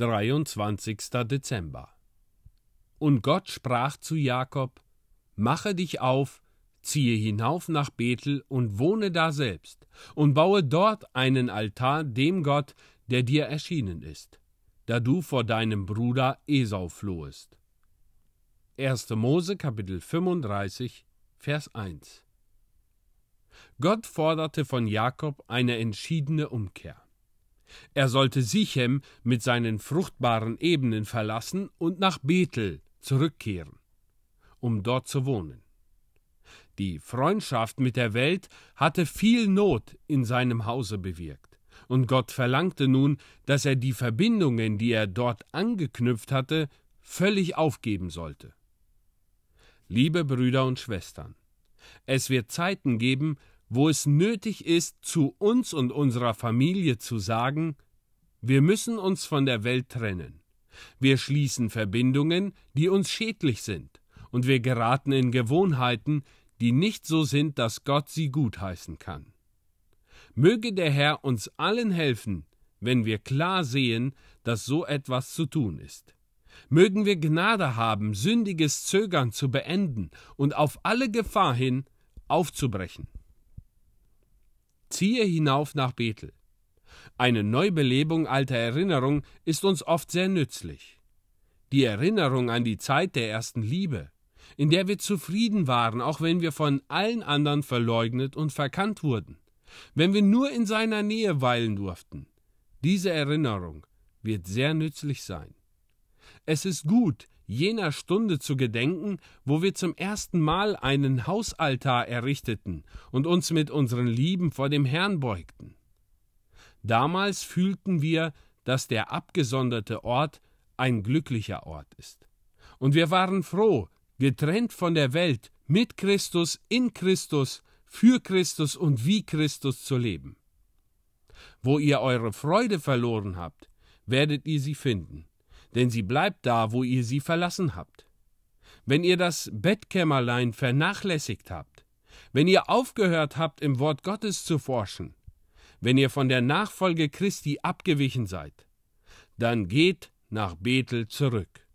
23. Dezember. Und Gott sprach zu Jakob: Mache dich auf, ziehe hinauf nach Bethel und wohne da selbst, und baue dort einen Altar dem Gott, der dir erschienen ist, da du vor deinem Bruder Esau flohest. 1. Mose Kapitel 35 Vers 1 Gott forderte von Jakob eine entschiedene Umkehr. Er sollte Sichem mit seinen fruchtbaren Ebenen verlassen und nach Bethel zurückkehren, um dort zu wohnen. Die Freundschaft mit der Welt hatte viel Not in seinem Hause bewirkt, und Gott verlangte nun, dass er die Verbindungen, die er dort angeknüpft hatte, völlig aufgeben sollte. Liebe Brüder und Schwestern, es wird Zeiten geben, wo es nötig ist, zu uns und unserer Familie zu sagen, wir müssen uns von der Welt trennen. Wir schließen Verbindungen, die uns schädlich sind, und wir geraten in Gewohnheiten, die nicht so sind, dass Gott sie gutheißen kann. Möge der Herr uns allen helfen, wenn wir klar sehen, dass so etwas zu tun ist. Mögen wir Gnade haben, sündiges Zögern zu beenden und auf alle Gefahr hin aufzubrechen. Ziehe hinauf nach Bethel. Eine Neubelebung alter Erinnerung ist uns oft sehr nützlich. Die Erinnerung an die Zeit der ersten Liebe, in der wir zufrieden waren, auch wenn wir von allen anderen verleugnet und verkannt wurden, wenn wir nur in seiner Nähe weilen durften. Diese Erinnerung wird sehr nützlich sein. Es ist gut, jener Stunde zu gedenken, wo wir zum ersten Mal einen Hausaltar errichteten und uns mit unseren Lieben vor dem Herrn beugten. Damals fühlten wir, dass der abgesonderte Ort ein glücklicher Ort ist. Und wir waren froh, getrennt von der Welt, mit Christus, in Christus, für Christus und wie Christus zu leben. Wo ihr eure Freude verloren habt, werdet ihr sie finden denn sie bleibt da, wo ihr sie verlassen habt. Wenn ihr das Bettkämmerlein vernachlässigt habt, wenn ihr aufgehört habt, im Wort Gottes zu forschen, wenn ihr von der Nachfolge Christi abgewichen seid, dann geht nach Bethel zurück.